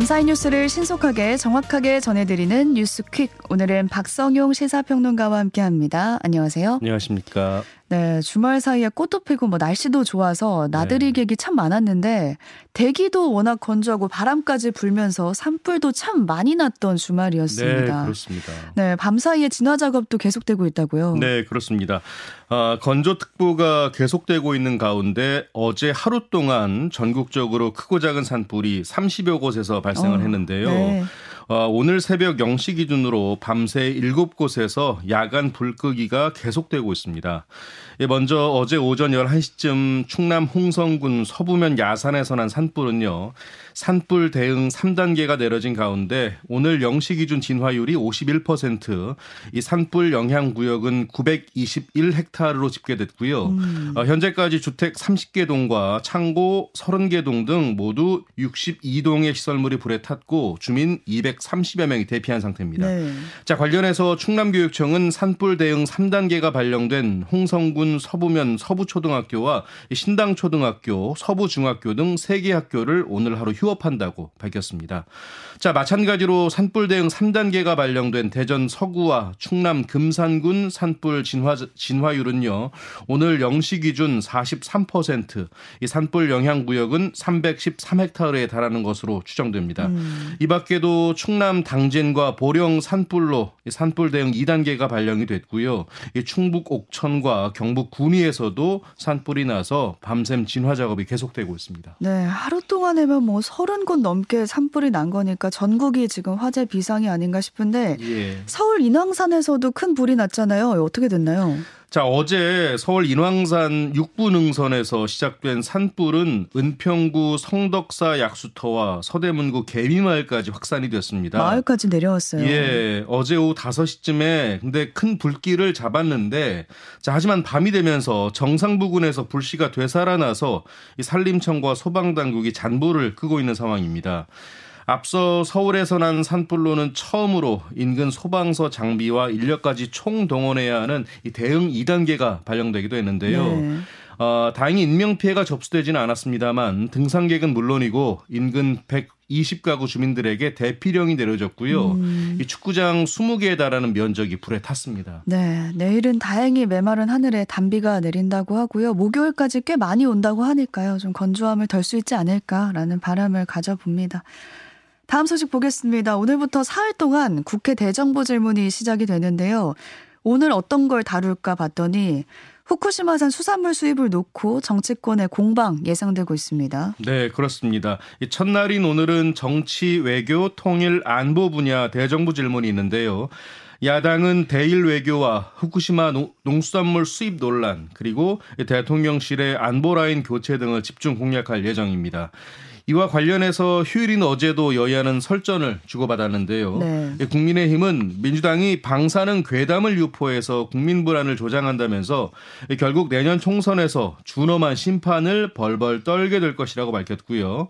밤사이 뉴스를 신속하게 정확하게 전해드리는 뉴스퀵. 오늘은 박성용 시사평론가와 함께합니다. 안녕하세요. 안녕하십니까. 네, 주말 사이에 꽃도 피고 뭐 날씨도 좋아서 나들이 객이 참 많았는데 대기도 워낙 건조하고 바람까지 불면서 산불도 참 많이 났던 주말이었습니다. 네, 그렇습니다. 네, 밤 사이에 진화 작업도 계속되고 있다고요. 네, 그렇습니다. 아, 건조특보가 계속되고 있는 가운데 어제 하루 동안 전국적으로 크고 작은 산불이 30여 곳에서 발생을 어, 했는데요. 네. 어, 오늘 새벽 0시 기준으로 밤새 7곳에서 야간 불 끄기가 계속되고 있습니다. 예, 먼저 어제 오전 11시쯤 충남 홍성군 서부면 야산에서 난 산불은요. 산불 대응 3단계가 내려진 가운데 오늘 0시 기준 진화율이 51%, 이 산불 영향 구역은 921헥타르로 집계됐고요. 음. 어, 현재까지 주택 30개 동과 창고 30개 동 등 모두 62동의 시설물이 불에 탔고 주민 230여 명이 대피한 상태입니다. 네. 자, 관련해서 충남교육청은 산불 대응 3단계가 발령된 홍성군 서부면 서부초등학교와 신당초등학교, 서부중학교 등 3개 학교를 오늘 하루 휴업한다고 밝혔습니다. 자, 마찬가지로 산불 대응 3단계가 발령된 대전 서구와 충남 금산군 산불 진화, 진화율은요, 오늘 0시 기준 43%, 이 산불 영향 구역은 313헥타르에 달하는 것으로 추정됩니다. 음. 이 밖에도 충남 당진과 보령 산불로 산불 대응 2단계가 발령이 됐고요. 이 충북 옥천과 경북 구미에서도 산불이 나서 밤샘 진화 작업이 계속되고 있습니다. 네, 하루 동안에면 뭐 서른 곳 넘게 산불이 난 거니까 전국이 지금 화재 비상이 아닌가 싶은데 예. 서울 인왕산에서도 큰 불이 났잖아요. 어떻게 됐나요? 자, 어제 서울 인왕산 육부 능선에서 시작된 산불은 은평구 성덕사 약수터와 서대문구 개미마을까지 확산이 됐습니다. 마을까지 내려왔어요. 예, 어제 오후 5시쯤에 근데 큰 불길을 잡았는데 자, 하지만 밤이 되면서 정상 부근에서 불씨가 되살아나서 이 산림청과 소방 당국이 잔불을 끄고 있는 상황입니다. 앞서 서울에서 난 산불로는 처음으로 인근 소방서 장비와 인력까지 총 동원해야 하는 이 대응 2단계가 발령되기도 했는데요. 네. 어, 다행히 인명 피해가 접수되지는 않았습니다만 등산객은 물론이고 인근 120가구 주민들에게 대피령이 내려졌고요. 음. 이 축구장 20개에 달하는 면적이 불에 탔습니다. 네, 내일은 다행히 메마른 하늘에 단비가 내린다고 하고요. 목요일까지 꽤 많이 온다고 하니까요. 좀 건조함을 덜 수 있지 않을까라는 바람을 가져봅니다. 다음 소식 보겠습니다. 오늘부터 사흘 동안 국회 대정부 질문이 시작이 되는데요. 오늘 어떤 걸 다룰까 봤더니 후쿠시마산 수산물 수입을 놓고 정치권의 공방 예상되고 있습니다. 네, 그렇습니다. 이 첫날인 오늘은 정치, 외교, 통일, 안보 분야 대정부 질문이 있는데요. 야당은 대일 외교와 후쿠시마 농수산물 수입 논란 그리고 대통령실의 안보 라인 교체 등을 집중 공략할 예정입니다. 이와 관련해서 휴일인 어제도 여야는 설전을 주고받았는데요. 네. 국민의힘은 민주당이 방사능 괴담을 유포해서 국민 불안을 조장한다면서 결국 내년 총선에서 준엄한 심판을 벌벌 떨게 될 것이라고 밝혔고요.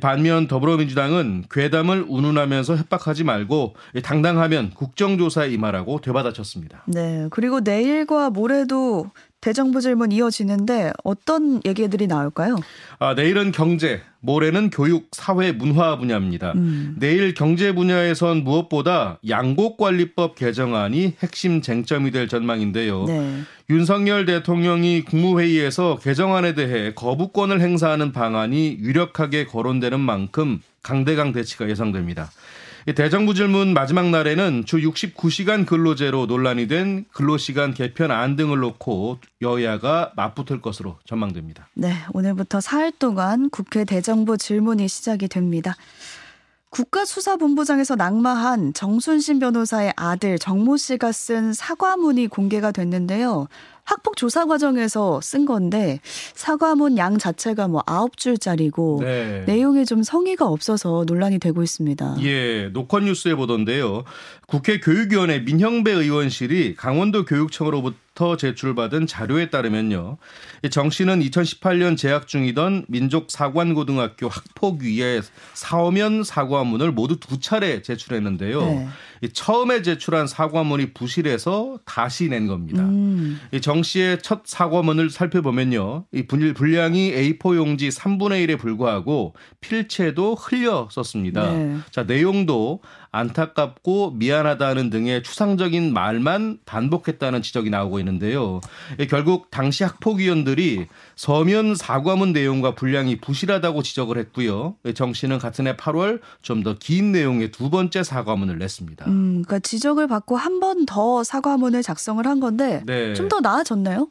반면 더불어민주당은 괴담을 운운하면서 협박하지 말고 당당하면 국정조사에 임하라고 되받아쳤습니다. 네. 그리고 내일과 모레도 대정부 질문 이어지는데 어떤 얘기들이 나올까요? 아, 내일은 경제, 모레는 교육, 사회, 문화 분야입니다. 음. 내일 경제 분야에선 무엇보다 양곡관리법 개정안이 핵심 쟁점이 될 전망인데요. 네. 윤석열 대통령이 국무회의에서 개정안에 대해 거부권을 행사하는 방안이 유력하게 거론되는 만큼 강대강 대치가 예상됩니다. 대정부 질문 마지막 날에는 주 69시간 근로제로 논란이 된 근로시간 개편안 등을 놓고 여야가 맞붙을 것으로 전망됩니다. 네, 오늘부터 사흘 동안 국회 대정부 질문이 시작이 됩니다. 국가수사본부장에서 낙마한 정순신 변호사의 아들 정모 씨가 쓴 사과문이 공개가 됐는데요. 학폭 조사 과정에서 쓴 건데 사과문 양 자체가 뭐 아홉 줄짜리고 네. 내용이 좀 성의가 없어서 논란이 되고 있습니다. 예, 노컷 뉴스에 보던데요. 국회 교육위원회 민형배 의원실이 강원도 교육청으로부터 제출받은 자료에 따르면요. 정 씨는 2018년 재학 중이던 민족사관고등학교 학폭위에 사오면 사과문을 모두 두 차례 제출했는데요. 네. 처음에 제출한 사과문이 부실해서 다시 낸 겁니다. 음. 정정 씨의 첫 사과문을 살펴보면요. 이 분일 분량이 A4 용지 3분의 1에 불과하고 필체도 흘려 썼습니다. 네. 자, 내용도 안타깝고 미안하다는 등의 추상적인 말만 반복했다는 지적이 나오고 있는데요. 결국 당시 학폭위원들이 서면 사과문 내용과 분량이 부실하다고 지적을 했고요. 정 씨는 같은 해 8월 좀 더 긴 내용의 두 번째 사과문을 냈습니다. 음, 그러니까 지적을 받고 한 번 더 사과문을 작성을 한 건데 네. 좀더 나아졌나요?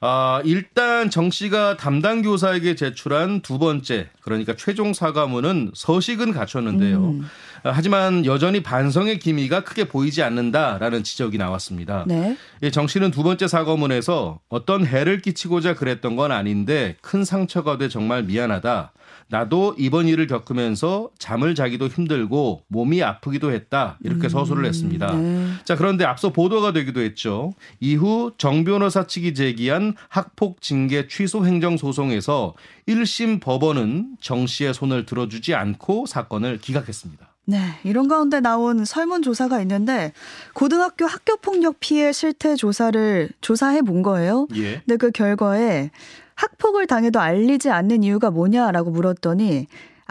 아, 일단 정 씨가 담당 교사에게 제출한 두 번째, 그러니까 최종 사과문은 서식은 갖췄는데요. 음. 하지만 여전히 반성의 기미가 크게 보이지 않는다라는 지적이 나왔습니다. 네. 예, 정 씨는 두 번째 사과문에서 어떤 해를 끼치고자 그랬던 건 아닌데 큰 상처가 돼 정말 미안하다. 나도 이번 일을 겪으면서 잠을 자기도 힘들고 몸이 아프기도 했다. 이렇게 음, 서술을 했습니다. 네. 자, 그런데 앞서 보도가 되기도 했죠. 이후 정 변호사 측이 제기한 학폭 징계 취소 행정 소송에서 1심 법원은 정 씨의 손을 들어주지 않고 사건을 기각했습니다. 네, 이런 가운데 나온 설문조사가 있는데 고등학교 학교폭력 피해 실태 조사를 조사해 본 거예요. 예. 근데 그 결과에 학폭을 당해도 알리지 않는 이유가 뭐냐라고 물었더니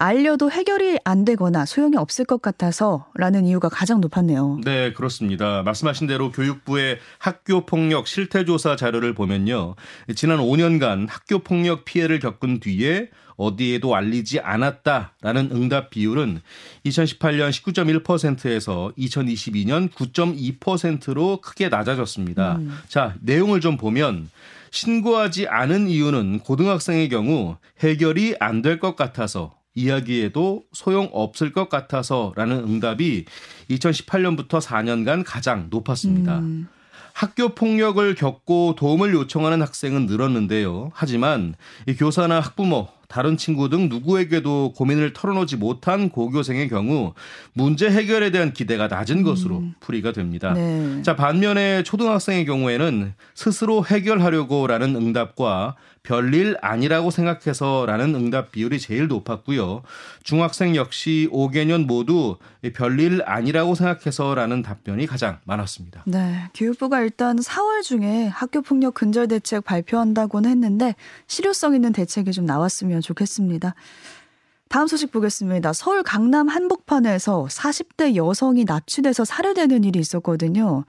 알려도 해결이 안 되거나 소용이 없을 것 같아서 라는 이유가 가장 높았네요. 네, 그렇습니다. 말씀하신 대로 교육부의 학교 폭력 실태 조사 자료를 보면요. 지난 5년간 학교 폭력 피해를 겪은 뒤에 어디에도 알리지 않았다라는 응답 비율은 2018년 19.1%에서 2022년 9.2%로 크게 낮아졌습니다. 음. 자, 내용을 좀 보면 신고하지 않은 이유는 고등학생의 경우 해결이 안 될 것 같아서 이야기에도 소용 없을 것 같아서라는 응답이 2018년부터 4년간 가장 높았습니다. 음. 학교 폭력을 겪고 도움을 요청하는 학생은 늘었는데요. 하지만 이 교사나 학부모 다른 친구 등 누구에게도 고민을 털어놓지 못한 고교생의 경우 문제 해결에 대한 기대가 낮은 것으로 음. 풀이가 됩니다. 네. 자, 반면에 초등학생의 경우에는 스스로 해결하려고라는 응답과 별일 아니라고 생각해서라는 응답 비율이 제일 높았고요. 중학생 역시 5개년 모두 별일 아니라고 생각해서라는 답변이 가장 많았습니다. 네. 교육부가 일단 4월 중에 학교 폭력 근절 대책 발표한다고는 했는데 실효성 있는 대책이 좀 나왔으면 좋겠습니다. 다음 소식 보겠습니다. 서울 강남 한복판에서 40대 여성이 납치돼서 살해되는 일이 있었거든요.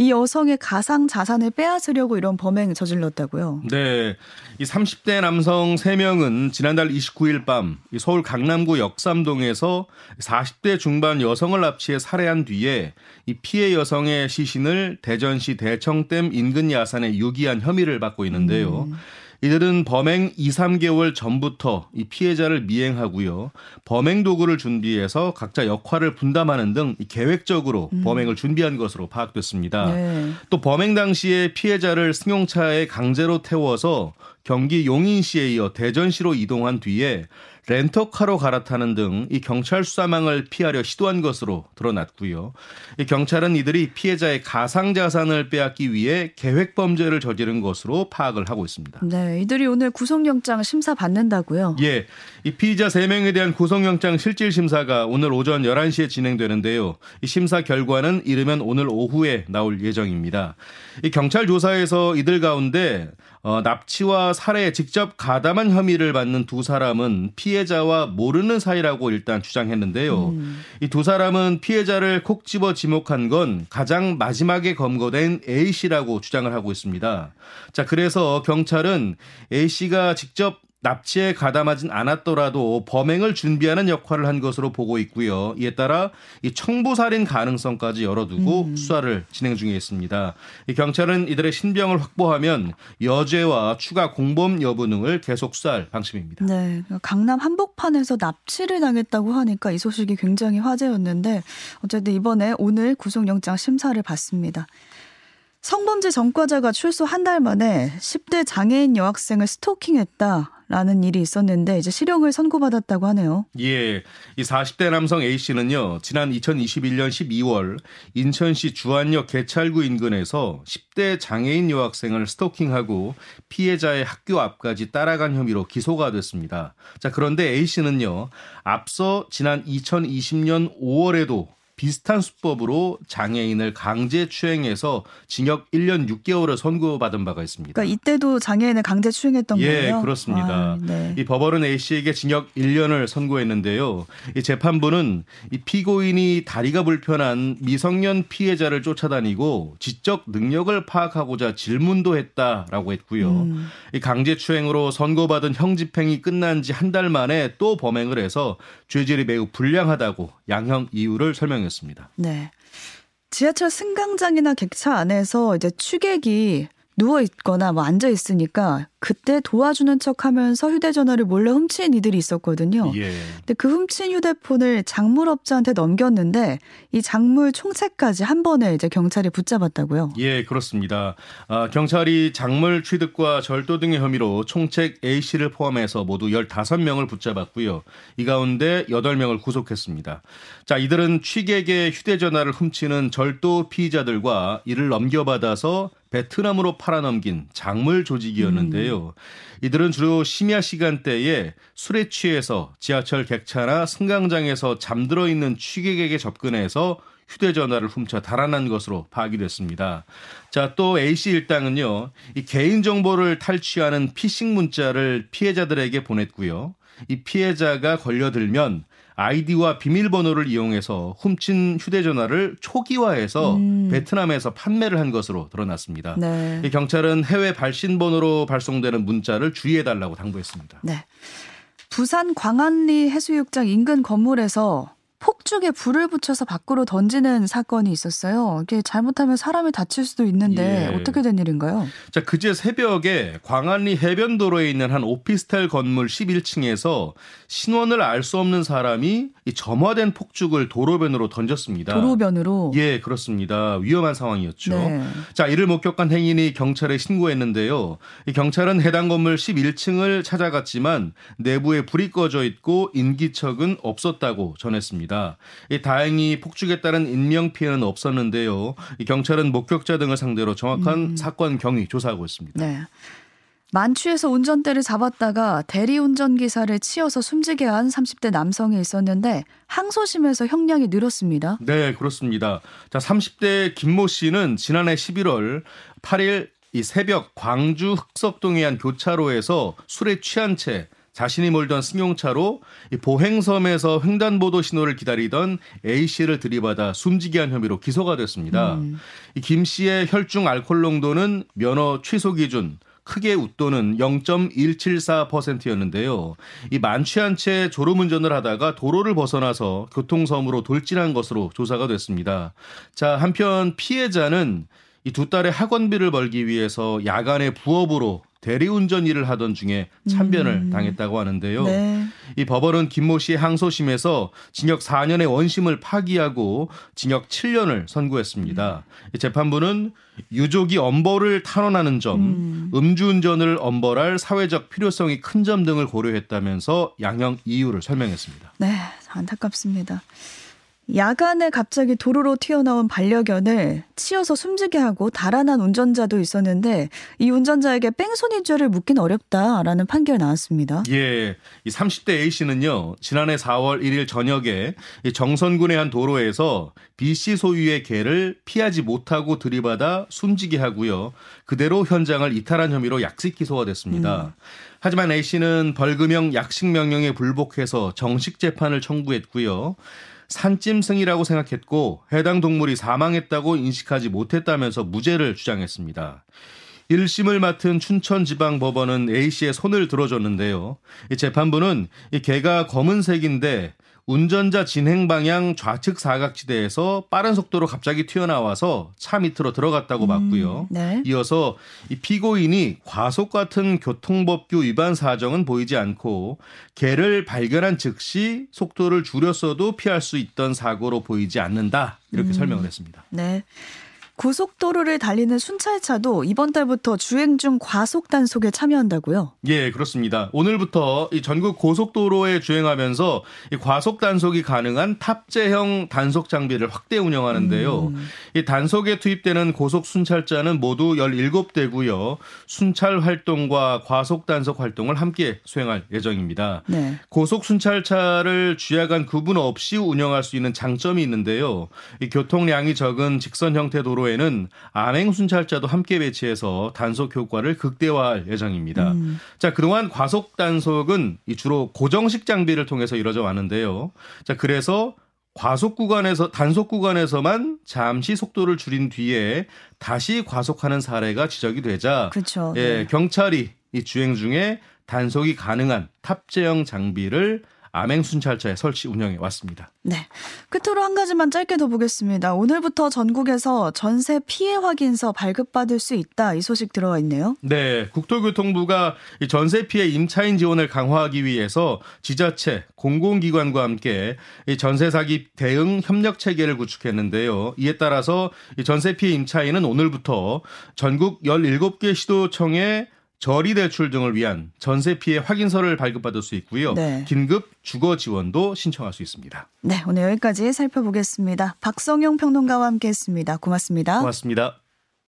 이 여성의 가상 자산을 빼앗으려고 이런 범행을 저질렀다고요. 네. 이 30대 남성 3명은 지난달 29일 밤 서울 강남구 역삼동에서 40대 중반 여성을 납치해 살해한 뒤에 이 피해 여성의 시신을 대전시 대청댐 인근 야산에 유기한 혐의를 받고 있는데요. 음. 이들은 범행 2, 3개월 전부터 이 피해자를 미행하고요. 범행 도구를 준비해서 각자 역할을 분담하는 등 계획적으로 음. 범행을 준비한 것으로 파악됐습니다. 네. 또 범행 당시에 피해자를 승용차에 강제로 태워서 경기 용인시에 이어 대전시로 이동한 뒤에 렌터카로 갈아타는 등 이 경찰 수사망을 피하려 시도한 것으로 드러났고요. 이 경찰은 이들이 피해자의 가상 자산을 빼앗기 위해 계획 범죄를 저지른 것으로 파악을 하고 있습니다. 네, 이들이 오늘 구속영장 심사 받는다고요? 예. 이 피의자 3명에 대한 구속영장 실질 심사가 오늘 오전 11시에 진행되는데요. 이 심사 결과는 이르면 오늘 오후에 나올 예정입니다. 이 경찰 조사에서 이들 가운데 어, 납치와 살해에 직접 가담한 혐의를 받는 두 사람은 피해자와 모르는 사이라고 일단 주장했는데요. 음. 이두 사람은 피해자를 콕 집어 지목한 건 가장 마지막에 검거된 A 씨라고 주장을 하고 있습니다. 자, 그래서 경찰은 A 씨가 직접 납치에 가담하진 않았더라도 범행을 준비하는 역할을 한 것으로 보고 있고요. 이에 따라 이 청부살인 가능성까지 열어두고 음. 수사를 진행 중에 있습니다. 이 경찰은 이들의 신병을 확보하면 여죄와 추가 공범 여부 등을 계속 수사할 방침입니다. 네, 강남 한복판에서 납치를 당했다고 하니까 이 소식이 굉장히 화제였는데 어쨌든 이번에 오늘 구속영장 심사를 받습니다. 성범죄 전과자가 출소 한 달 만에 10대 장애인 여학생을 스토킹했다. 라는 일이 있었는데 이제 실형을 선고받았다고 하네요. 예. 이 40대 남성 A 씨는요. 지난 2021년 12월 인천시 주안역 개찰구 인근에서 10대 장애인 여학생을 스토킹하고 피해자의 학교 앞까지 따라간 혐의로 기소가 됐습니다. 자, 그런데 A 씨는요. 앞서 지난 2020년 5월에도 비슷한 수법으로 장애인을 강제 추행해서 징역 1년 6개월을 선고받은 바가 있습니다. 그러니까 이때도 장애인을 강제 추행했던 예, 거예요? 예, 그렇습니다. 아, 네. 이 법원은 A 씨에게 징역 1년을 선고했는데요. 이 재판부는 이 피고인이 다리가 불편한 미성년 피해자를 쫓아다니고 지적 능력을 파악하고자 질문도 했다라고 했고요. 음. 이 강제 추행으로 선고받은 형 집행이 끝난 지 한 달 만에 또 범행을 해서 죄질이 매우 불량하다고 양형 이유를 설명했습니다. 네. 지하철 승강장이나 객차 안에서 이제 취객이 누워 있거나 뭐 앉아 있으니까 그때 도와주는 척 하면서 휴대전화를 몰래 훔친 이들이 있었거든요. 예. 근데 그 훔친 휴대폰을 작물업자한테 넘겼는데 이 작물 총책까지 한 번에 이제 경찰이 붙잡았다고요. 예, 그렇습니다. 아, 경찰이 작물 취득과 절도 등의 혐의로 총책 A 씨를 포함해서 모두 15명을 붙잡았고요. 이 가운데 8명을 구속했습니다. 자, 이들은 취객의 휴대전화를 훔치는 절도 피의자들과 이를 넘겨받아서 베트남으로 팔아넘긴 작물 조직이었는데요. 이들은 주로 심야 시간대에 술에 취해서 지하철 객차나 승강장에서 잠들어 있는 취객에게 접근해서 휴대전화를 훔쳐 달아난 것으로 파악이 됐습니다. 자, 또 A씨 일당은요, 이 개인정보를 탈취하는 피싱 문자를 피해자들에게 보냈고요. 이 피해자가 걸려들면 아이디와 비밀번호를 이용해서 훔친 휴대전화를 초기화해서 음. 베트남에서 판매를 한 것으로 드러났습니다. 네. 이 경찰은 해외 발신번호로 발송되는 문자를 주의해달라고 당부했습니다. 네. 부산 광안리 해수욕장 인근 건물에서 폭죽에 불을 붙여서 밖으로 던지는 사건이 있었어요. 이게 잘못하면 사람이 다칠 수도 있는데 예. 어떻게 된 일인가요? 자, 그제 새벽에 광안리 해변도로에 있는 한 오피스텔 건물 11층에서 신원을 알 수 없는 사람이 이 점화된 폭죽을 도로변으로 던졌습니다. 도로변으로. 예, 그렇습니다. 위험한 상황이었죠. 네. 자, 이를 목격한 행인이 경찰에 신고했는데요. 이 경찰은 해당 건물 11층을 찾아갔지만 내부에 불이 꺼져 있고 인기척은 없었다고 전했습니다. 이 다행히 폭죽에 따른 인명 피해는 없었는데요. 이 경찰은 목격자 등을 상대로 정확한 사건 경위 조사하고 있습니다. 네. 만취해서 운전대를 잡았다가 대리운전 기사를 치어서 숨지게 한 30대 남성이 있었는데 항소심에서 형량이 늘었습니다. 네, 그렇습니다. 자, 30대 김모 씨는 지난해 11월 8일 이 새벽 광주 흑석동의 한 교차로에서 술에 취한 채 자신이 몰던 승용차로 이 보행섬에서 횡단보도 신호를 기다리던 A 씨를 들이받아 숨지게 한 혐의로 기소가 됐습니다. 음. 이김 씨의 혈중 알코올 농도는 면허 취소 기준 크게 웃도는 0.174%였는데요. 이 만취한 채 졸음운전을 하다가 도로를 벗어나서 교통섬으로 돌진한 것으로 조사가 됐습니다. 자, 한편 피해자는 이 두 딸의 학원비를 벌기 위해서 야간에 부업으로 대리운전 일을 하던 중에 참변을 음. 당했다고 하는데요. 네. 이 법원은 김모 씨의 항소심에서 징역 4년의 원심을 파기하고 징역 7년을 선고했습니다. 이 재판부는 유족이 엄벌을 탄원하는 점, 음. 음주운전을 엄벌할 사회적 필요성이 큰 점 등을 고려했다면서 양형 이유를 설명했습니다. 네, 안타깝습니다. 야간에 갑자기 도로로 튀어나온 반려견을 치어서 숨지게 하고 달아난 운전자도 있었는데 이 운전자에게 뺑소니죄를 묻긴 어렵다라는 판결 나왔습니다. 예, 이 30대 A 씨는요 지난해 4월 1일 저녁에 이 정선군의 한 도로에서 B 씨 소유의 개를 피하지 못하고 들이받아 숨지게 하고요 그대로 현장을 이탈한 혐의로 약식 기소가 됐습니다. 하지만 A 씨는 벌금형 약식 명령에 불복해서 정식 재판을 청구했고요. 산짐승이라고 생각했고 해당 동물이 사망했다고 인식하지 못했다면서 무죄를 주장했습니다. 1심을 맡은 춘천지방법원은 A씨의 손을 들어줬는데요. 이 재판부는 이 개가 검은색인데 운전자 진행 방향 좌측 사각지대에서 빠른 속도로 갑자기 튀어나와서 차 밑으로 들어갔다고 봤고요. 네. 이어서 이 피고인이 과속 같은 교통법규 위반 사정은 보이지 않고 개를 발견한 즉시 속도를 줄였어도 피할 수 있던 사고로 보이지 않는다. 이렇게 설명을 했습니다. 네. 고속도로를 달리는 순찰차도 이번 달부터 주행 중 과속 단속에 참여한다고요? 예, 그렇습니다. 오늘부터 이 전국 고속도로에 주행하면서 이 과속 단속이 가능한 탑재형 단속 장비를 확대 운영하는데요. 음. 이 단속에 투입되는 고속 순찰자는 모두 17대고요. 순찰 활동과 과속 단속 활동을 함께 수행할 예정입니다. 네. 고속 순찰차를 주야간 구분 없이 운영할 수 있는 장점이 있는데요. 이 교통량이 적은 직선 형태 도로 도로에는 암행 순찰자도 함께 배치해서 단속 효과를 극대화할 예정입니다. 음. 자, 그동안 과속 단속은 주로 고정식 장비를 통해서 이루어져 왔는데요. 자, 그래서 과속 구간에서 단속 구간에서만 잠시 속도를 줄인 뒤에 다시 과속하는 사례가 지적이 되자 그렇죠. 예, 네. 경찰이 이 주행 중에 단속이 가능한 탑재형 장비를 암행 순찰차에 설치 운영해 왔습니다. 네. 끝으로 한 가지만 짧게 더 보겠습니다. 오늘부터 전국에서 전세 피해 확인서 발급받을 수 있다. 이 소식 들어와 있네요. 네. 국토교통부가 전세 피해 임차인 지원을 강화하기 위해서 지자체, 공공기관과 함께 전세 사기 대응 협력 체계를 구축했는데요. 이에 따라서 전세 피해 임차인은 오늘부터 전국 17개 시도청에 저리 대출 등을 위한 전세 피해 확인서를 발급받을 수 있고요. 네. 긴급 주거 지원도 신청할 수 있습니다. 네, 오늘 여기까지 살펴보겠습니다. 박성용 평론가와 함께했습니다. 고맙습니다. 고맙습니다.